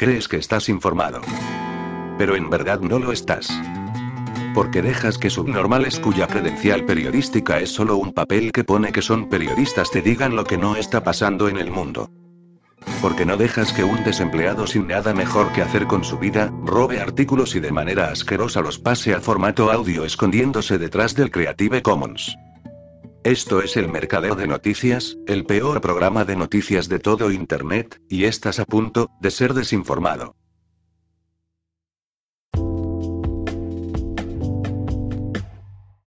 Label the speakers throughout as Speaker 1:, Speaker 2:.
Speaker 1: Crees que estás informado. Pero en verdad no lo estás. Porque dejas que subnormales cuya credencial periodística es solo un papel que pone que son periodistas te digan lo que no está pasando en el mundo. Porque no dejas que un desempleado sin nada mejor que hacer con su vida, robe artículos y de manera asquerosa los pase a formato audio escondiéndose detrás del Creative Commons. Esto es el Mercadeo de Noticias, el peor programa de noticias de todo Internet, y estás a punto de ser desinformado.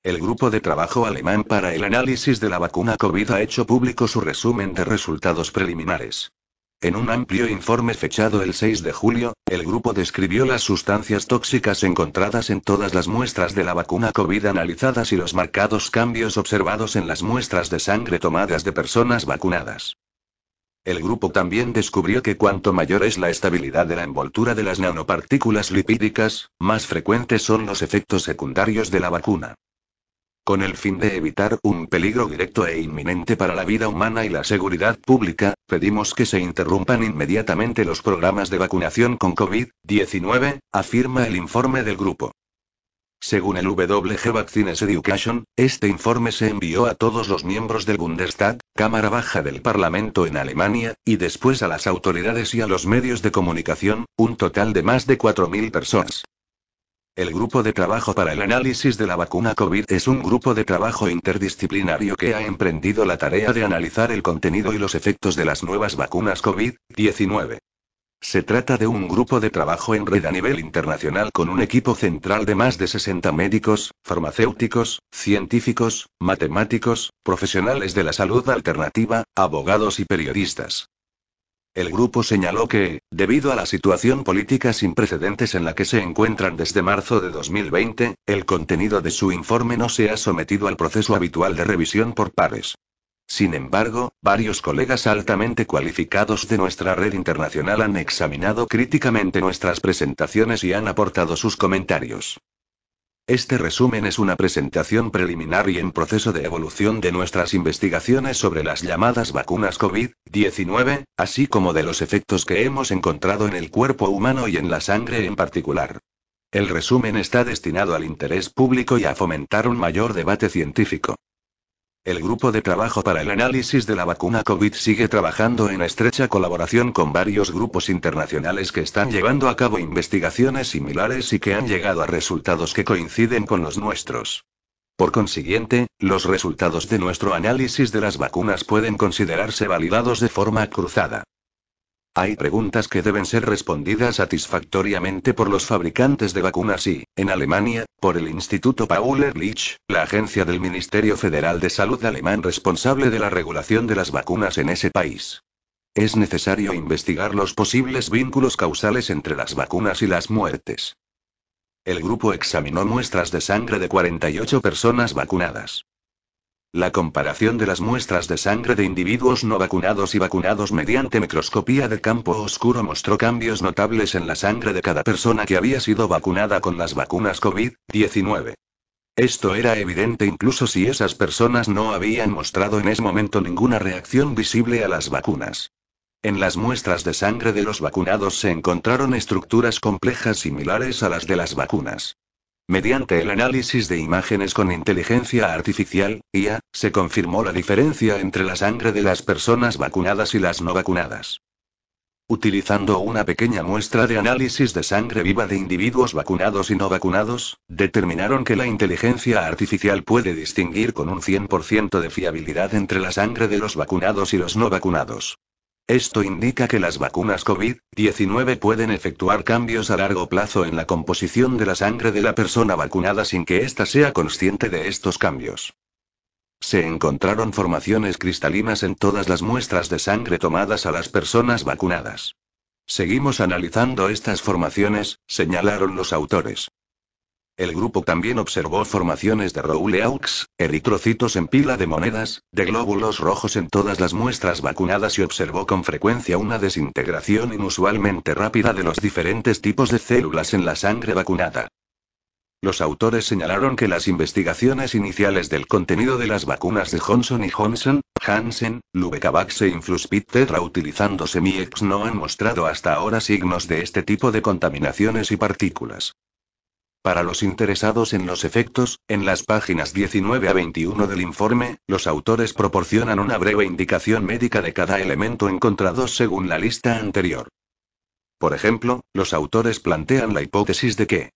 Speaker 1: El grupo de trabajo alemán para el análisis de la vacuna COVID ha hecho público su resumen de resultados preliminares. En un amplio informe fechado el 6 de julio, el grupo describió las sustancias tóxicas encontradas en todas las muestras de la vacuna COVID analizadas y los marcados cambios observados en las muestras de sangre tomadas de personas vacunadas. El grupo también descubrió que cuanto mayor es la estabilidad de la envoltura de las nanopartículas lipídicas, más frecuentes son los efectos secundarios de la vacuna. Con el fin de evitar un peligro directo e inminente para la vida humana y la seguridad pública, pedimos que se interrumpan inmediatamente los programas de vacunación con COVID-19, afirma el informe del grupo. Según el WG Vaccines Education, este informe se envió a todos los miembros del Bundestag, Cámara Baja del Parlamento en Alemania, y después a las autoridades y a los medios de comunicación, un total de más de 4.000 personas. El Grupo de Trabajo para el Análisis de la Vacuna COVID es un grupo de trabajo interdisciplinario que ha emprendido la tarea de analizar el contenido y los efectos de las nuevas vacunas COVID-19. Se trata de un grupo de trabajo en red a nivel internacional con un equipo central de más de 60 médicos, farmacéuticos, científicos, matemáticos, profesionales de la salud alternativa, abogados y periodistas. El grupo señaló que, debido a la situación política sin precedentes en la que se encuentran desde marzo de 2020, el contenido de su informe no se ha sometido al proceso habitual de revisión por pares. Sin embargo, varios colegas altamente cualificados de nuestra red internacional han examinado críticamente nuestras presentaciones y han aportado sus comentarios. Este resumen es una presentación preliminar y en proceso de evolución de nuestras investigaciones sobre las llamadas vacunas COVID-19, así como de los efectos que hemos encontrado en el cuerpo humano y en la sangre en particular. El resumen está destinado al interés público y a fomentar un mayor debate científico. El Grupo de Trabajo para el Análisis de la Vacuna COVID sigue trabajando en estrecha colaboración con varios grupos internacionales que están llevando a cabo investigaciones similares y que han llegado a resultados que coinciden con los nuestros. Por consiguiente, los resultados de nuestro análisis de las vacunas pueden considerarse validados de forma cruzada. Hay preguntas que deben ser respondidas satisfactoriamente por los fabricantes de vacunas y, en Alemania, por el Instituto Paul Ehrlich, la agencia del Ministerio Federal de Salud alemán responsable de la regulación de las vacunas en ese país. Es necesario investigar los posibles vínculos causales entre las vacunas y las muertes. El grupo examinó muestras de sangre de 48 personas vacunadas. La comparación de las muestras de sangre de individuos no vacunados y vacunados mediante microscopía de campo oscuro mostró cambios notables en la sangre de cada persona que había sido vacunada con las vacunas COVID-19. Esto era evidente incluso si esas personas no habían mostrado en ese momento ninguna reacción visible a las vacunas. En las muestras de sangre de los vacunados se encontraron estructuras complejas similares a las de las vacunas. Mediante el análisis de imágenes con inteligencia artificial, IA, se confirmó la diferencia entre la sangre de las personas vacunadas y las no vacunadas. Utilizando una pequeña muestra de análisis de sangre viva de individuos vacunados y no vacunados, determinaron que la inteligencia artificial puede distinguir con un 100% de fiabilidad entre la sangre de los vacunados y los no vacunados. Esto indica que las vacunas COVID-19 pueden efectuar cambios a largo plazo en la composición de la sangre de la persona vacunada sin que ésta sea consciente de estos cambios. Se encontraron formaciones cristalinas en todas las muestras de sangre tomadas a las personas vacunadas. Seguimos analizando estas formaciones, señalaron los autores. El grupo también observó formaciones de Rouleaux, eritrocitos en pila de monedas, de glóbulos rojos en todas las muestras vacunadas y observó con frecuencia una desintegración inusualmente rápida de los diferentes tipos de células en la sangre vacunada. Los autores señalaron que las investigaciones iniciales del contenido de las vacunas de Johnson y Johnson, Hansen, Lubecavax e Influspid Tetra utilizando Semiex no han mostrado hasta ahora signos de este tipo de contaminaciones y partículas. Para los interesados en los efectos, en las páginas 19 a 21 del informe, los autores proporcionan una breve indicación médica de cada elemento encontrado según la lista anterior. Por ejemplo, los autores plantean la hipótesis de que,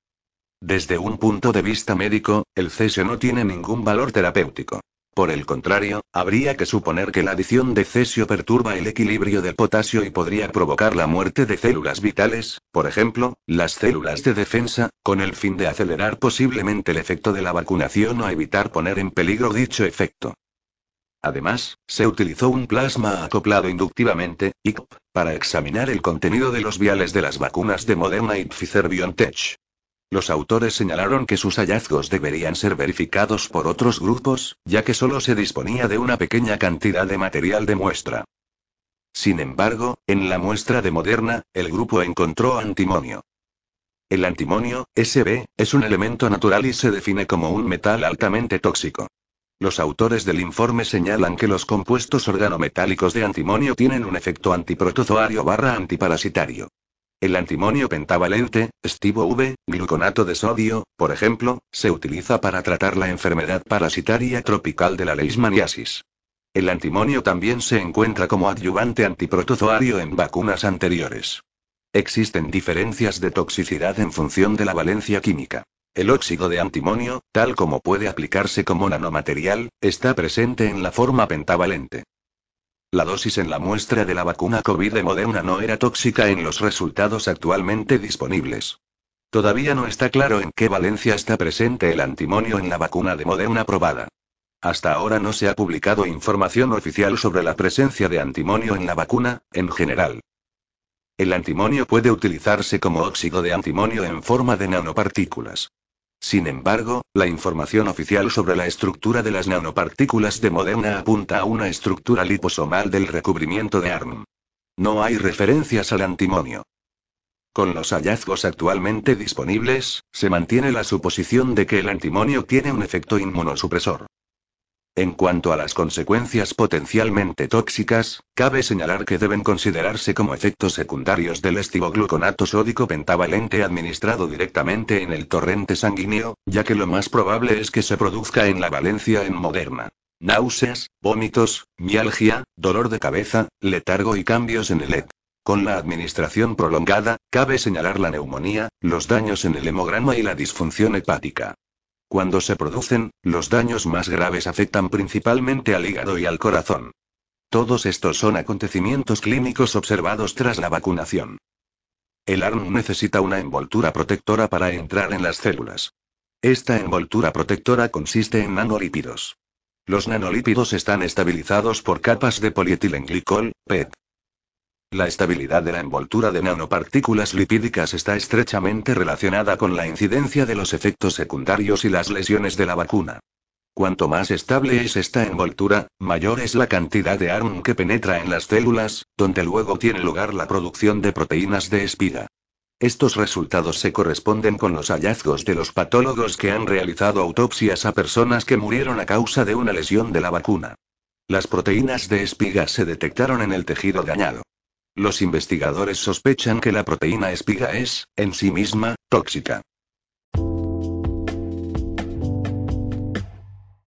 Speaker 1: desde un punto de vista médico, el cesio no tiene ningún valor terapéutico. Por el contrario, habría que suponer que la adición de cesio perturba el equilibrio del potasio y podría provocar la muerte de células vitales, por ejemplo, las células de defensa, con el fin de acelerar posiblemente el efecto de la vacunación o evitar poner en peligro dicho efecto. Además, se utilizó un plasma acoplado inductivamente, ICP, para examinar el contenido de los viales de las vacunas de Moderna y Pfizer BioNTech. Los autores señalaron que sus hallazgos deberían ser verificados por otros grupos, ya que solo se disponía de una pequeña cantidad de material de muestra. Sin embargo, en la muestra de Moderna, el grupo encontró antimonio. El antimonio, SB, es un elemento natural y se define como un metal altamente tóxico. Los autores del informe señalan que los compuestos organometálicos de antimonio tienen un efecto antiprotozoario barra antiparasitario. El antimonio pentavalente, estivo V, gluconato de sodio, por ejemplo, se utiliza para tratar la enfermedad parasitaria tropical de la leishmaniasis. El antimonio también se encuentra como adyuvante antiprotozoario en vacunas anteriores. Existen diferencias de toxicidad en función de la valencia química. El óxido de antimonio, tal como puede aplicarse como nanomaterial, está presente en la forma pentavalente. La dosis en la muestra de la vacuna COVID de Moderna no era tóxica en los resultados actualmente disponibles. Todavía no está claro en qué valencia está presente el antimonio en la vacuna de Moderna probada. Hasta ahora no se ha publicado información oficial sobre la presencia de antimonio en la vacuna, en general. El antimonio puede utilizarse como óxido de antimonio en forma de nanopartículas. Sin embargo, la información oficial sobre la estructura de las nanopartículas de Moderna apunta a una estructura liposomal del recubrimiento de ARN. No hay referencias al antimonio. Con los hallazgos actualmente disponibles, se mantiene la suposición de que el antimonio tiene un efecto inmunosupresor. En cuanto a las consecuencias potencialmente tóxicas, cabe señalar que deben considerarse como efectos secundarios del estivogluconato sódico pentavalente administrado directamente en el torrente sanguíneo, ya que lo más probable es que se produzca en la valencia en moderna. Náuseas, vómitos, mialgia, dolor de cabeza, letargo y cambios en el ET. Con la administración prolongada, cabe señalar la neumonía, los daños en el hemograma y la disfunción hepática. Cuando se producen, los daños más graves afectan principalmente al hígado y al corazón. Todos estos son acontecimientos clínicos observados tras la vacunación. El ARN necesita una envoltura protectora para entrar en las células. Esta envoltura protectora consiste en nanolípidos. Los nanolípidos están estabilizados por capas de polietilenglicol, PET. La estabilidad de la envoltura de nanopartículas lipídicas está estrechamente relacionada con la incidencia de los efectos secundarios y las lesiones de la vacuna. Cuanto más estable es esta envoltura, mayor es la cantidad de ARN que penetra en las células, donde luego tiene lugar la producción de proteínas de espiga. Estos resultados se corresponden con los hallazgos de los patólogos que han realizado autopsias a personas que murieron a causa de una lesión de la vacuna. Las proteínas de espiga se detectaron en el tejido dañado. Los investigadores sospechan que la proteína espiga es, en sí misma, tóxica.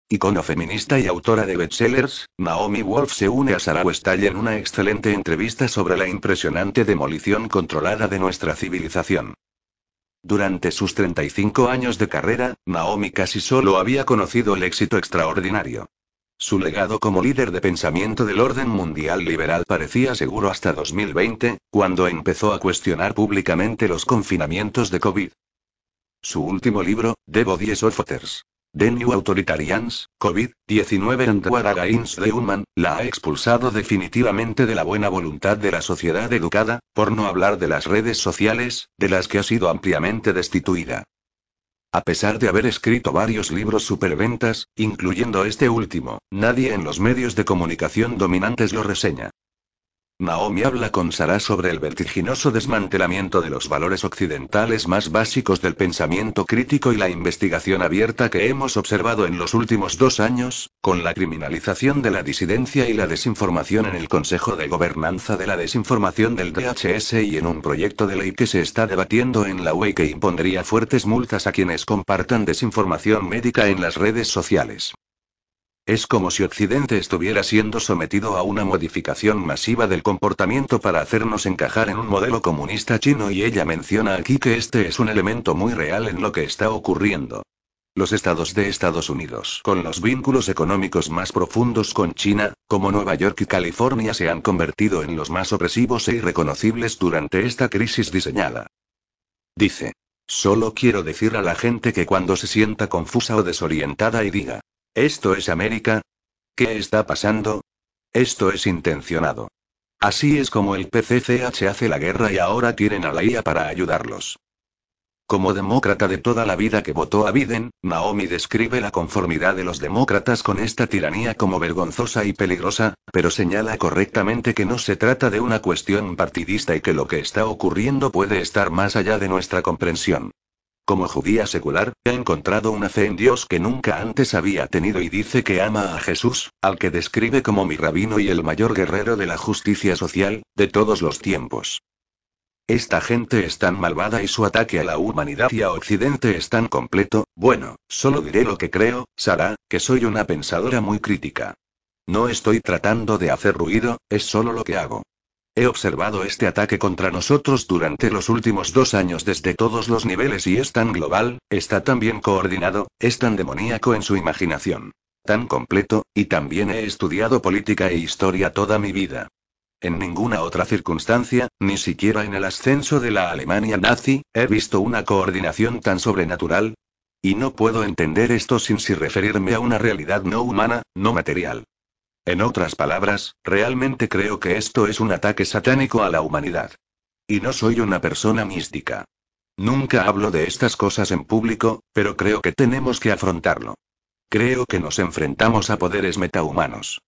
Speaker 1: Icono feminista y autora de bestsellers, Naomi Wolf se une a Sarah Westall en una excelente entrevista sobre la impresionante demolición controlada de nuestra civilización. Durante sus 35 años de carrera, Naomi casi solo había conocido el éxito extraordinario. Su legado como líder de pensamiento del orden mundial liberal parecía seguro hasta 2020, cuando empezó a cuestionar públicamente los confinamientos de COVID. Su último libro, The Bodies of. The New Authoritarians, COVID-19 and What Against the Human, la ha expulsado definitivamente de la buena voluntad de la sociedad educada, por no hablar de las redes sociales, de las que ha sido ampliamente destituida. A pesar de haber escrito varios libros superventas, incluyendo este último, nadie en los medios de comunicación dominantes lo reseña. Naomi habla con Sara sobre el vertiginoso desmantelamiento de los valores occidentales más básicos del pensamiento crítico y la investigación abierta que hemos observado en los últimos dos años, con la criminalización de la disidencia y la desinformación en el Consejo de Gobernanza de la Desinformación del DHS y en un proyecto de ley que se está debatiendo en la UE que impondría fuertes multas a quienes compartan desinformación médica en las redes sociales. Es como si Occidente estuviera siendo sometido a una modificación masiva del comportamiento para hacernos encajar en un modelo comunista chino y ella menciona aquí que este es un elemento muy real en lo que está ocurriendo. Los estados de Estados Unidos, con los vínculos económicos más profundos con China, como Nueva York y California, se han convertido en los más opresivos e irreconocibles durante esta crisis diseñada. Dice. Solo quiero decir a la gente que cuando se sienta confusa o desorientada y diga, ¿Esto es América? ¿Qué está pasando? Esto es intencionado. Así es como el PCCH hace la guerra y ahora quieren a la IA para ayudarlos. Como demócrata de toda la vida que votó a Biden, Naomi describe la conformidad de los demócratas con esta tiranía como vergonzosa y peligrosa, pero señala correctamente que no se trata de una cuestión partidista y que lo que está ocurriendo puede estar más allá de nuestra comprensión. Como judía secular, ha encontrado una fe en Dios que nunca antes había tenido y dice que ama a Jesús, al que describe como mi rabino y el mayor guerrero de la justicia social, de todos los tiempos. Esta gente es tan malvada y su ataque a la humanidad y a Occidente es tan completo, bueno, solo diré lo que creo, Sara, que soy una pensadora muy crítica. No estoy tratando de hacer ruido, es solo lo que hago. He observado este ataque contra nosotros durante los últimos dos años desde todos los niveles y es tan global, está tan bien coordinado, es tan demoníaco en su imaginación. Tan completo, y también he estudiado política e historia toda mi vida. En ninguna otra circunstancia, ni siquiera en el ascenso de la Alemania nazi, he visto una coordinación tan sobrenatural. Y no puedo entender esto sin si referirme a una realidad no humana, no material. En otras palabras, realmente creo que esto es un ataque satánico a la humanidad. Y no soy una persona mística. Nunca hablo de estas cosas en público, pero creo que tenemos que afrontarlo. Creo que nos enfrentamos a poderes metahumanos.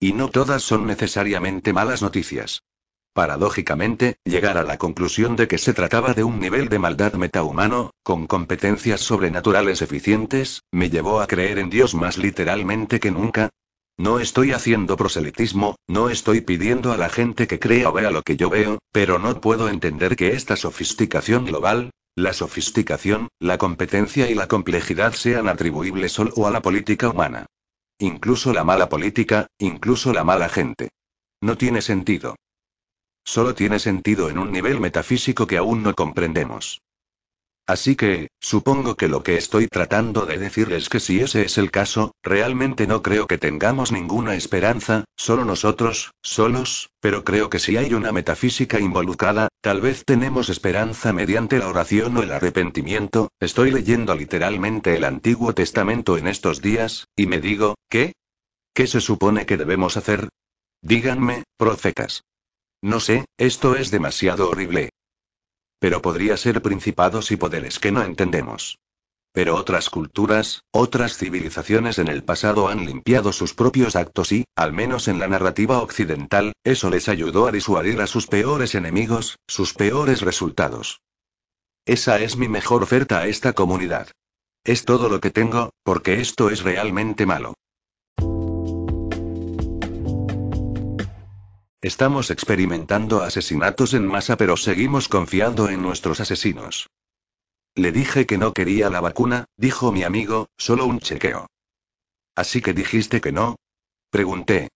Speaker 1: Y no todas son necesariamente malas noticias. Paradójicamente, llegar a la conclusión de que se trataba de un nivel de maldad metahumano, con competencias sobrenaturales eficientes, me llevó a creer en Dios más literalmente que nunca, no estoy haciendo proselitismo, no estoy pidiendo a la gente que crea o vea lo que yo veo, pero no puedo entender que esta sofisticación global, la sofisticación, la competencia y la complejidad sean atribuibles solo a la política humana. Incluso la mala política, incluso la mala gente. No tiene sentido. Solo tiene sentido en un nivel metafísico que aún no comprendemos. Así que, supongo que lo que estoy tratando de decir es que si ese es el caso, realmente no creo que tengamos ninguna esperanza, solo nosotros, solos, pero creo que si hay una metafísica involucrada, tal vez tenemos esperanza mediante la oración o el arrepentimiento, estoy leyendo literalmente el Antiguo Testamento en estos días, y me digo, ¿qué? ¿Qué se supone que debemos hacer? Díganme, profetas. No sé, esto es demasiado horrible. Pero podría ser principados y poderes que no entendemos. Pero otras culturas, otras civilizaciones en el pasado han limpiado sus propios actos y, al menos en la narrativa occidental, eso les ayudó a disuadir a sus peores enemigos, sus peores resultados. Esa es mi mejor oferta a esta comunidad. Es todo lo que tengo, porque esto es realmente malo. Estamos experimentando asesinatos en masa pero seguimos confiando en nuestros asesinos. Le dije que no quería la vacuna, dijo mi amigo, solo un chequeo. ¿Así que dijiste que no? Pregunté.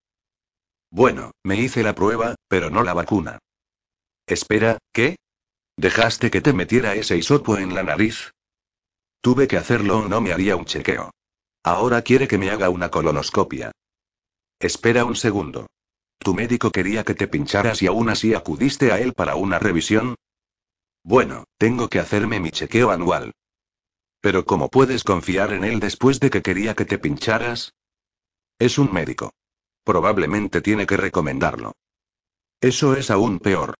Speaker 1: Bueno, me hice la prueba, pero no la vacuna. Espera, ¿qué? ¿Dejaste que te metiera ese hisopo en la nariz? Tuve que hacerlo o no me haría un chequeo. Ahora quiere que me haga una colonoscopia. Espera un segundo. ¿Tu médico quería que te pincharas y aún así acudiste a él para una revisión? Bueno, tengo que hacerme mi chequeo anual. Pero ¿cómo puedes confiar en él después de que quería que te pincharas? Es un médico. Probablemente tiene que recomendarlo. Eso es aún peor.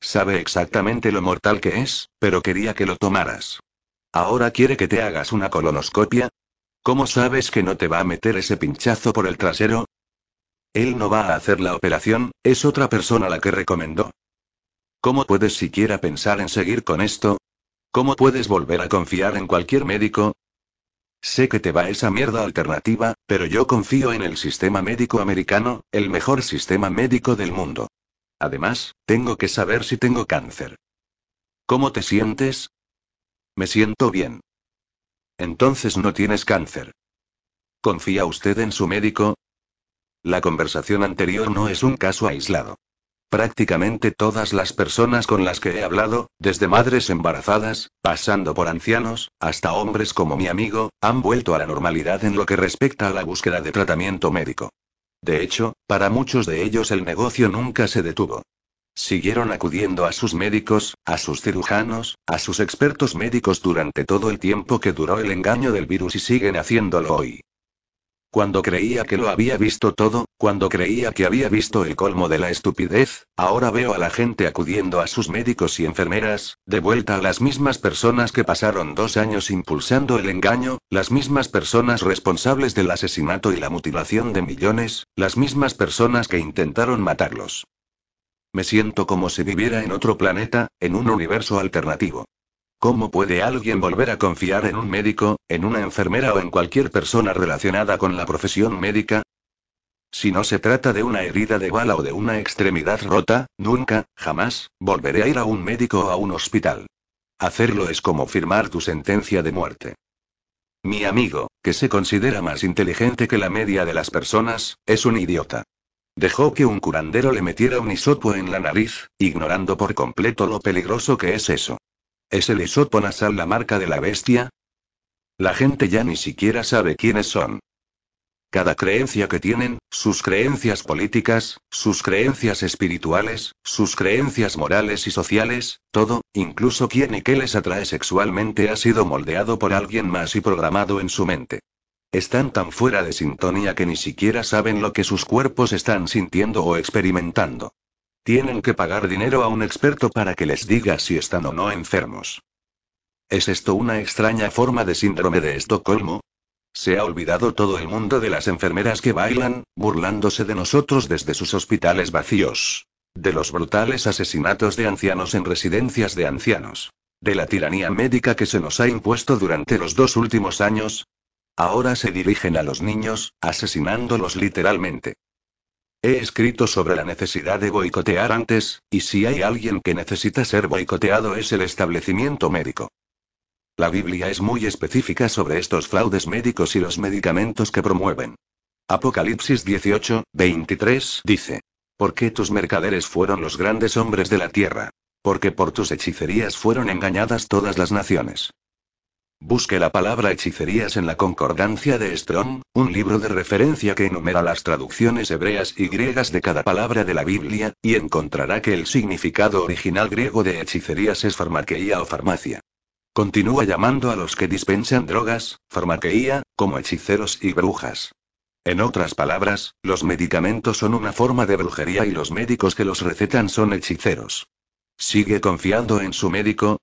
Speaker 1: Sabe exactamente lo mortal que es, pero quería que lo tomaras. ¿Ahora quiere que te hagas una colonoscopia? ¿Cómo sabes que no te va a meter ese pinchazo por el trasero? Él no va a hacer la operación, es otra persona la que recomendó. ¿Cómo puedes siquiera pensar en seguir con esto? ¿Cómo puedes volver a confiar en cualquier médico? Sé que te va esa mierda alternativa, pero yo confío en el sistema médico americano, el mejor sistema médico del mundo. Además, tengo que saber si tengo cáncer. ¿Cómo te sientes? Me siento bien. Entonces no tienes cáncer. ¿Confía usted en su médico? La conversación anterior no es un caso aislado. Prácticamente todas las personas con las que he hablado, desde madres embarazadas, pasando por ancianos, hasta hombres como mi amigo, han vuelto a la normalidad en lo que respecta a la búsqueda de tratamiento médico. De hecho, para muchos de ellos el negocio nunca se detuvo. Siguieron acudiendo a sus médicos, a sus cirujanos, a sus expertos médicos durante todo el tiempo que duró el engaño del virus y siguen haciéndolo hoy. Cuando creía que lo había visto todo, cuando creía que había visto el colmo de la estupidez, ahora veo a la gente acudiendo a sus médicos y enfermeras, de vuelta a las mismas personas que pasaron dos años impulsando el engaño, las mismas personas responsables del asesinato y la mutilación de millones, las mismas personas que intentaron matarlos. Me siento como si viviera en otro planeta, en un universo alternativo. ¿Cómo puede alguien volver a confiar en un médico, en una enfermera o en cualquier persona relacionada con la profesión médica? Si no se trata de una herida de bala o de una extremidad rota, nunca, jamás, volveré a ir a un médico o a un hospital. Hacerlo es como firmar tu sentencia de muerte. Mi amigo, que se considera más inteligente que la media de las personas, es un idiota. Dejó que un curandero le metiera un hisopo en la nariz, ignorando por completo lo peligroso que es eso. ¿Es el hisopo nasal la marca de la bestia? La gente ya ni siquiera sabe quiénes son. Cada creencia que tienen, sus creencias políticas, sus creencias espirituales, sus creencias morales y sociales, todo, incluso quién y qué les atrae sexualmente ha sido moldeado por alguien más y programado en su mente. Están tan fuera de sintonía que ni siquiera saben lo que sus cuerpos están sintiendo o experimentando. Tienen que pagar dinero a un experto para que les diga si están o no enfermos. ¿Es esto una extraña forma de síndrome de Estocolmo? Se ha olvidado todo el mundo de las enfermeras que bailan, burlándose de nosotros desde sus hospitales vacíos. De los brutales asesinatos de ancianos en residencias de ancianos. De la tiranía médica que se nos ha impuesto durante los dos últimos años. Ahora se dirigen a los niños, asesinándolos literalmente. He escrito sobre la necesidad de boicotear antes, y si hay alguien que necesita ser boicoteado es el establecimiento médico. La Biblia es muy específica sobre estos fraudes médicos y los medicamentos que promueven. Apocalipsis 18, 23 dice. Porque tus mercaderes fueron los grandes hombres de la tierra. Porque por tus hechicerías fueron engañadas todas las naciones. Busque la palabra hechicerías en la Concordancia de Strong, un libro de referencia que enumera las traducciones hebreas y griegas de cada palabra de la Biblia, y encontrará que el significado original griego de hechicerías es farmaqueía o farmacia. Continúa llamando a los que dispensan drogas, farmaqueía, como hechiceros y brujas. En otras palabras, los medicamentos son una forma de brujería y los médicos que los recetan son hechiceros. ¿Sigue confiando en su médico?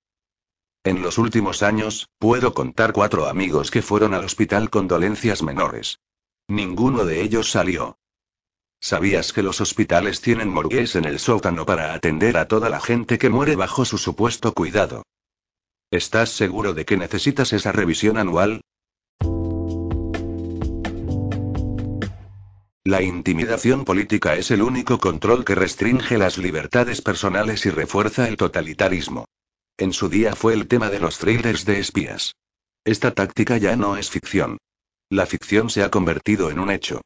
Speaker 1: En los últimos años, puedo contar cuatro amigos que fueron al hospital con dolencias menores. Ninguno de ellos salió. ¿Sabías que los hospitales tienen morgues en el sótano para atender a toda la gente que muere bajo su supuesto cuidado? ¿Estás seguro de que necesitas esa revisión anual? La intimidación política es el único control que restringe las libertades personales y refuerza el totalitarismo. En su día fue el tema de los thrillers de espías. Esta táctica ya no es ficción. La ficción se ha convertido en un hecho.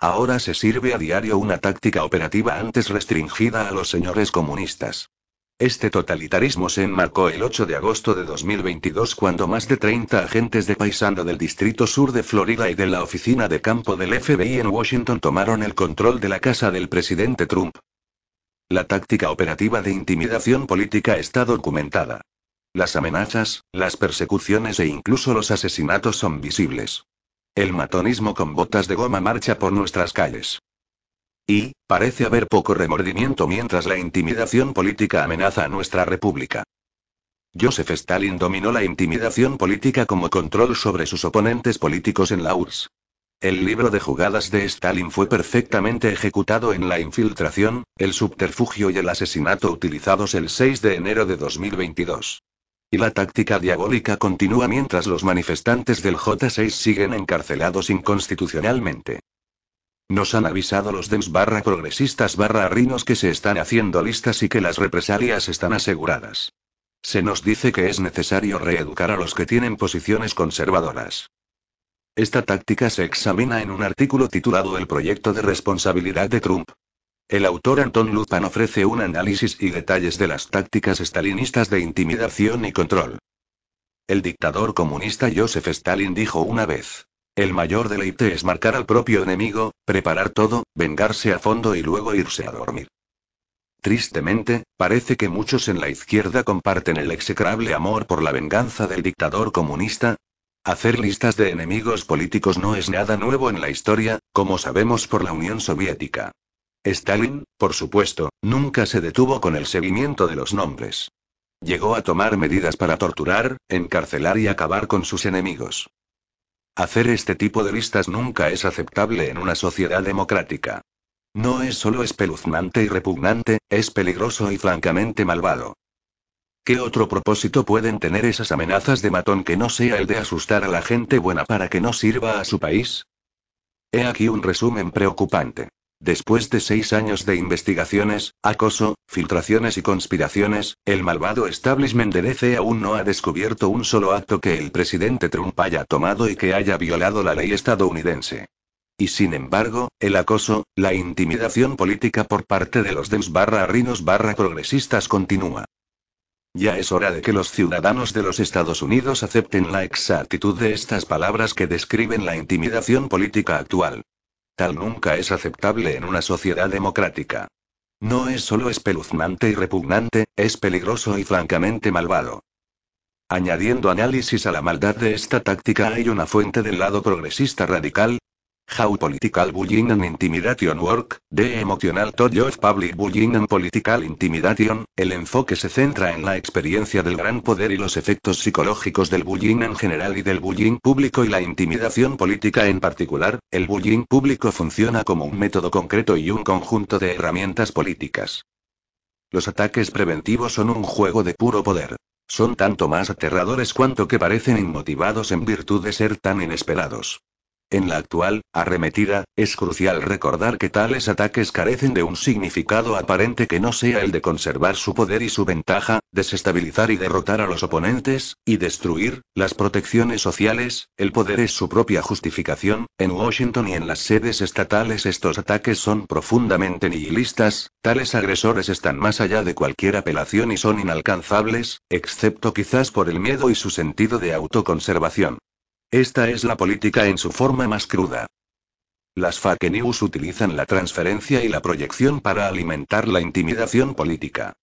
Speaker 1: Ahora se sirve a diario una táctica operativa antes restringida a los señores comunistas. Este totalitarismo se enmarcó el 8 de agosto de 2022 cuando más de 30 agentes de paisano del Distrito Sur de Florida y de la oficina de campo del FBI en Washington tomaron el control de la casa del presidente Trump. La táctica operativa de intimidación política está documentada. Las amenazas, las persecuciones e incluso los asesinatos son visibles. El matonismo con botas de goma marcha por nuestras calles. Y, parece haber poco remordimiento mientras la intimidación política amenaza a nuestra república. Joseph Stalin dominó la intimidación política como control sobre sus oponentes políticos en la URSS. El libro de jugadas de Stalin fue perfectamente ejecutado en la infiltración, el subterfugio y el asesinato utilizados el 6 de enero de 2022. Y la táctica diabólica continúa mientras los manifestantes del J6 siguen encarcelados inconstitucionalmente. Nos han avisado los DEMS barra progresistas barra rinos que se están haciendo listas y que las represalias están aseguradas. Se nos dice que es necesario reeducar a los que tienen posiciones conservadoras. Esta táctica se examina en un artículo titulado El proyecto de responsabilidad de Trump. El autor Anton Lupan ofrece un análisis y detalles de las tácticas estalinistas de intimidación y control. El dictador comunista Joseph Stalin dijo una vez, el mayor deleite es marcar al propio enemigo, preparar todo, vengarse a fondo y luego irse a dormir. Tristemente, parece que muchos en la izquierda comparten el execrable amor por la venganza del dictador comunista. Hacer listas de enemigos políticos no es nada nuevo en la historia, como sabemos por la Unión Soviética. Stalin, por supuesto, nunca se detuvo con el seguimiento de los nombres. Llegó a tomar medidas para torturar, encarcelar y acabar con sus enemigos. Hacer este tipo de listas nunca es aceptable en una sociedad democrática. No es solo espeluznante y repugnante, es peligroso y francamente malvado. ¿Qué otro propósito pueden tener esas amenazas de matón que no sea el de asustar a la gente buena para que no sirva a su país? He aquí un resumen preocupante. Después de seis años de investigaciones, acoso, filtraciones y conspiraciones, el malvado establishment de DC aún no ha descubierto un solo acto que el presidente Trump haya tomado y que haya violado la ley estadounidense. Y sin embargo, el acoso, la intimidación política por parte de los Dems barra rinos barra progresistas continúa. Ya es hora de que los ciudadanos de los Estados Unidos acepten la exactitud de estas palabras que describen la intimidación política actual. Tal nunca es aceptable en una sociedad democrática. No es solo espeluznante y repugnante, es peligroso y francamente malvado. Añadiendo análisis a la maldad de esta táctica hay una fuente del lado progresista radical, How Political Bullying and Intimidation Work, The Emotional of Public Bullying and Political Intimidation, el enfoque se centra en la experiencia del gran poder y los efectos psicológicos del bullying en general y del bullying público y la intimidación política en particular, el bullying público funciona como un método concreto y un conjunto de herramientas políticas. Los ataques preventivos son un juego de puro poder. Son tanto más aterradores cuanto que parecen inmotivados en virtud de ser tan inesperados. En la actual, arremetida, es crucial recordar que tales ataques carecen de un significado aparente que no sea el de conservar su poder y su ventaja, desestabilizar y derrotar a los oponentes, y destruir las protecciones sociales, el poder es su propia justificación, en Washington y en las sedes estatales estos ataques son profundamente nihilistas, tales agresores están más allá de cualquier apelación y son inalcanzables, excepto quizás por el miedo y su sentido de autoconservación. Esta es la política en su forma más cruda. Las fake news utilizan la transferencia y la proyección para alimentar la intimidación política.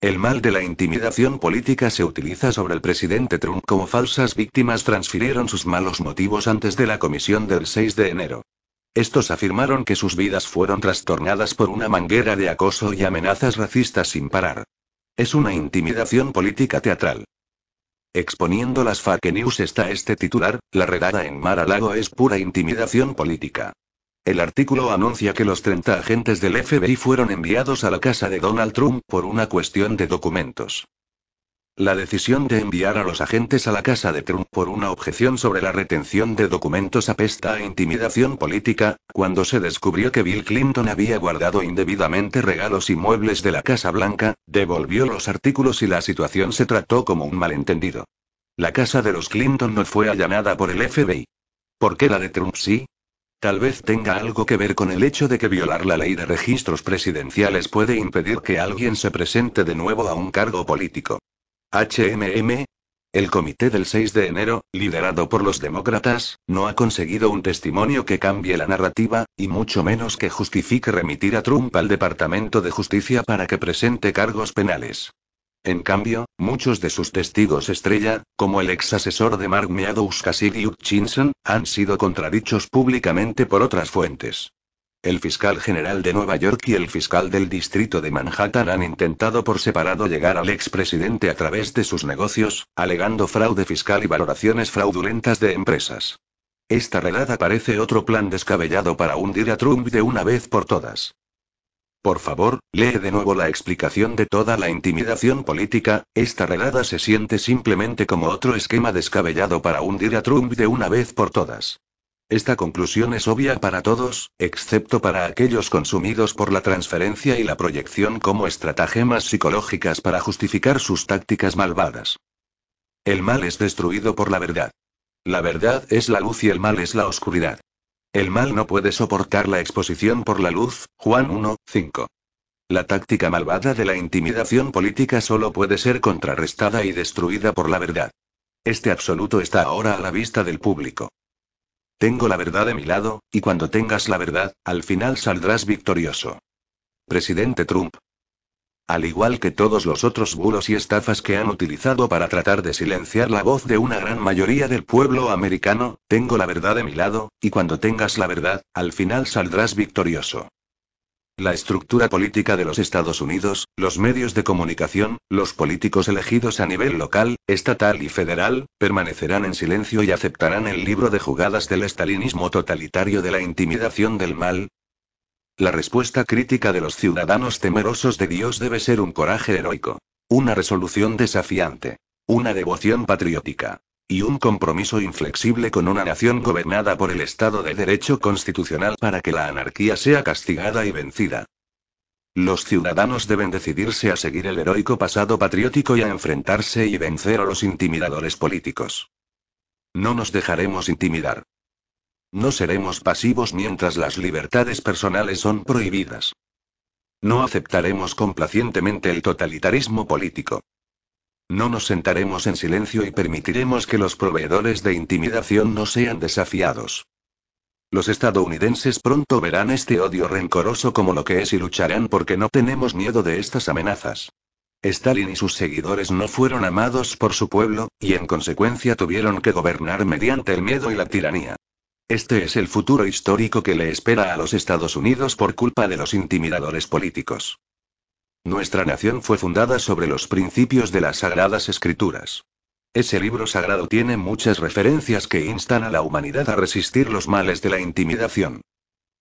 Speaker 1: El mal de la intimidación política se utiliza sobre el presidente Trump como falsas víctimas transfirieron sus malos motivos antes de la comisión del 6 de enero. Estos afirmaron que sus vidas fueron trastornadas por una manguera de acoso y amenazas racistas sin parar. Es una intimidación política teatral. Exponiendo las fake news está este titular, la redada en Mar-a-Lago es pura intimidación política. El artículo anuncia que los 30 agentes del FBI fueron enviados a la casa de Donald Trump por una cuestión de documentos. La decisión de enviar a los agentes a la casa de Trump por una objeción sobre la retención de documentos apesta a intimidación política, cuando se descubrió que Bill Clinton había guardado indebidamente regalos y muebles de la Casa Blanca, devolvió los artículos y la situación se trató como un malentendido. La casa de los Clinton no fue allanada por el FBI. ¿Por qué la de Trump sí? Tal vez tenga algo que ver con el hecho de que violar la ley de registros presidenciales puede impedir que alguien se presente de nuevo a un cargo político. HMM. El comité del 6 de enero, liderado por los demócratas, no ha conseguido un testimonio que cambie la narrativa, y mucho menos que justifique remitir a Trump al Departamento de Justicia para que presente cargos penales. En cambio, muchos de sus testigos estrella, como el ex asesor de Mark Meadows Cassidy Hutchinson, han sido contradichos públicamente por otras fuentes. El fiscal general de Nueva York y el fiscal del distrito de Manhattan han intentado por separado llegar al expresidente a través de sus negocios, alegando fraude fiscal y valoraciones fraudulentas de empresas. esta redada parece otro plan descabellado para hundir a Trump de una vez por todas. Por favor, lee de nuevo la explicación de toda la intimidación política, esta redada se siente simplemente como otro esquema descabellado para hundir a Trump de una vez por todas. Esta conclusión es obvia para todos, excepto para aquellos consumidos por la transferencia y la proyección como estratagemas psicológicas para justificar sus tácticas malvadas. El mal es destruido por la verdad. La verdad es la luz y el mal es la oscuridad. El mal no puede soportar la exposición por la luz, Juan 1, 5. La táctica malvada de la intimidación política solo puede ser contrarrestada y destruida por la verdad. Este absoluto está ahora a la vista del público. Tengo la verdad de mi lado, y cuando tengas la verdad, al final saldrás victorioso. Presidente Trump. Al igual que todos los otros bulos y estafas que han utilizado para tratar de silenciar la voz de una gran mayoría del pueblo americano, tengo la verdad de mi lado, y cuando tengas la verdad, al final saldrás victorioso. La estructura política de los Estados Unidos, los medios de comunicación, los políticos elegidos a nivel local, estatal y federal, permanecerán en silencio y aceptarán el libro de jugadas del estalinismo totalitario de la intimidación del mal, la respuesta crítica de los ciudadanos temerosos de Dios debe ser un coraje heroico, una resolución desafiante, una devoción patriótica, y un compromiso inflexible con una nación gobernada por el Estado de Derecho constitucional para que la anarquía sea castigada y vencida. Los ciudadanos deben decidirse a seguir el heroico pasado patriótico y a enfrentarse y vencer a los intimidadores políticos. No nos dejaremos intimidar. No seremos pasivos mientras las libertades personales son prohibidas. No aceptaremos complacientemente el totalitarismo político. No nos sentaremos en silencio y permitiremos que los proveedores de intimidación no sean desafiados. Los estadounidenses pronto verán este odio rencoroso como lo que es y lucharán porque no tenemos miedo de estas amenazas. Stalin y sus seguidores no fueron amados por su pueblo, y en consecuencia tuvieron que gobernar mediante el miedo y la tiranía. Este es el futuro histórico que le espera a los Estados Unidos por culpa de los intimidadores políticos. Nuestra nación fue fundada sobre los principios de las Sagradas Escrituras. Ese libro sagrado tiene muchas referencias que instan a la humanidad a resistir los males de la intimidación.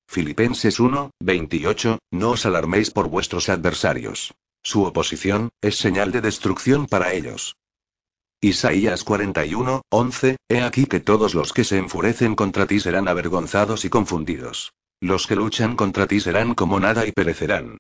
Speaker 1: Filipenses 1, 28, no os alarméis por vuestros adversarios. Su oposición, es señal de destrucción para ellos. Isaías 41, 11, He aquí que todos los que se enfurecen contra ti serán avergonzados y confundidos. Los que luchan contra ti serán como nada y perecerán.